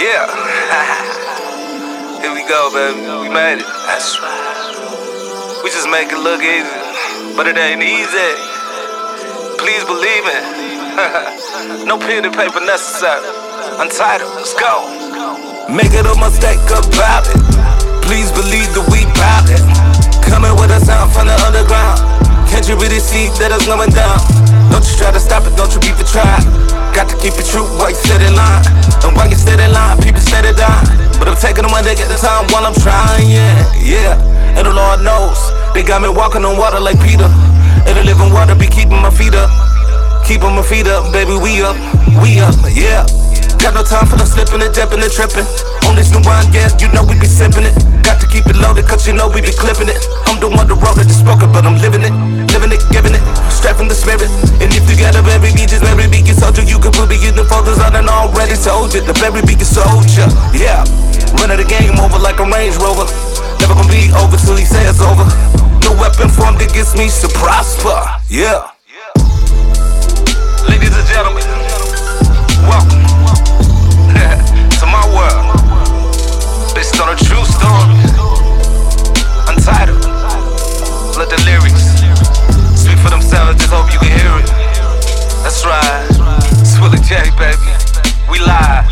Yeah. Here we go, baby. We made it. That's right. We just make it look easy, but it ain't easy. Please believe me. no pen and paper necessary. Untitled. Let's go. Make it a mistake about it. Please believe that we pop it. Coming with a sound from the underground. Can't you really see that it's going down? Don't you try to stop it, don't you beat the try. Got to keep it true while you steady line. And while you steady line, Day at the time while I'm trying, yeah. And the Lord knows, they got me walking on water like Peter. And the living water be keeping my feet up. Keeping my feet up, baby, we up, we up, yeah. Got no time for the slipping and jumping and tripping. On this new wine, yeah, you know we be sipping it. Got to keep it loaded, cause you know we be clipping it. I'm the one that wrote it, spoken, but I'm living it. Living it, giving it, strapping the spirit. And if you got a very beat, just very big soldier, you can put me in the photos I done already told you. The very biggest soldier, yeah. Run the game over like a Range Rover. Never gonna be over till he says over. No weapon formed against me to prosper. Yeah. yeah. Ladies and gentlemen, welcome to my world. Based on a true story. Untitled. Let the lyrics speak for themselves. Just hope you can hear it. That's right. Swilly J, baby. We live.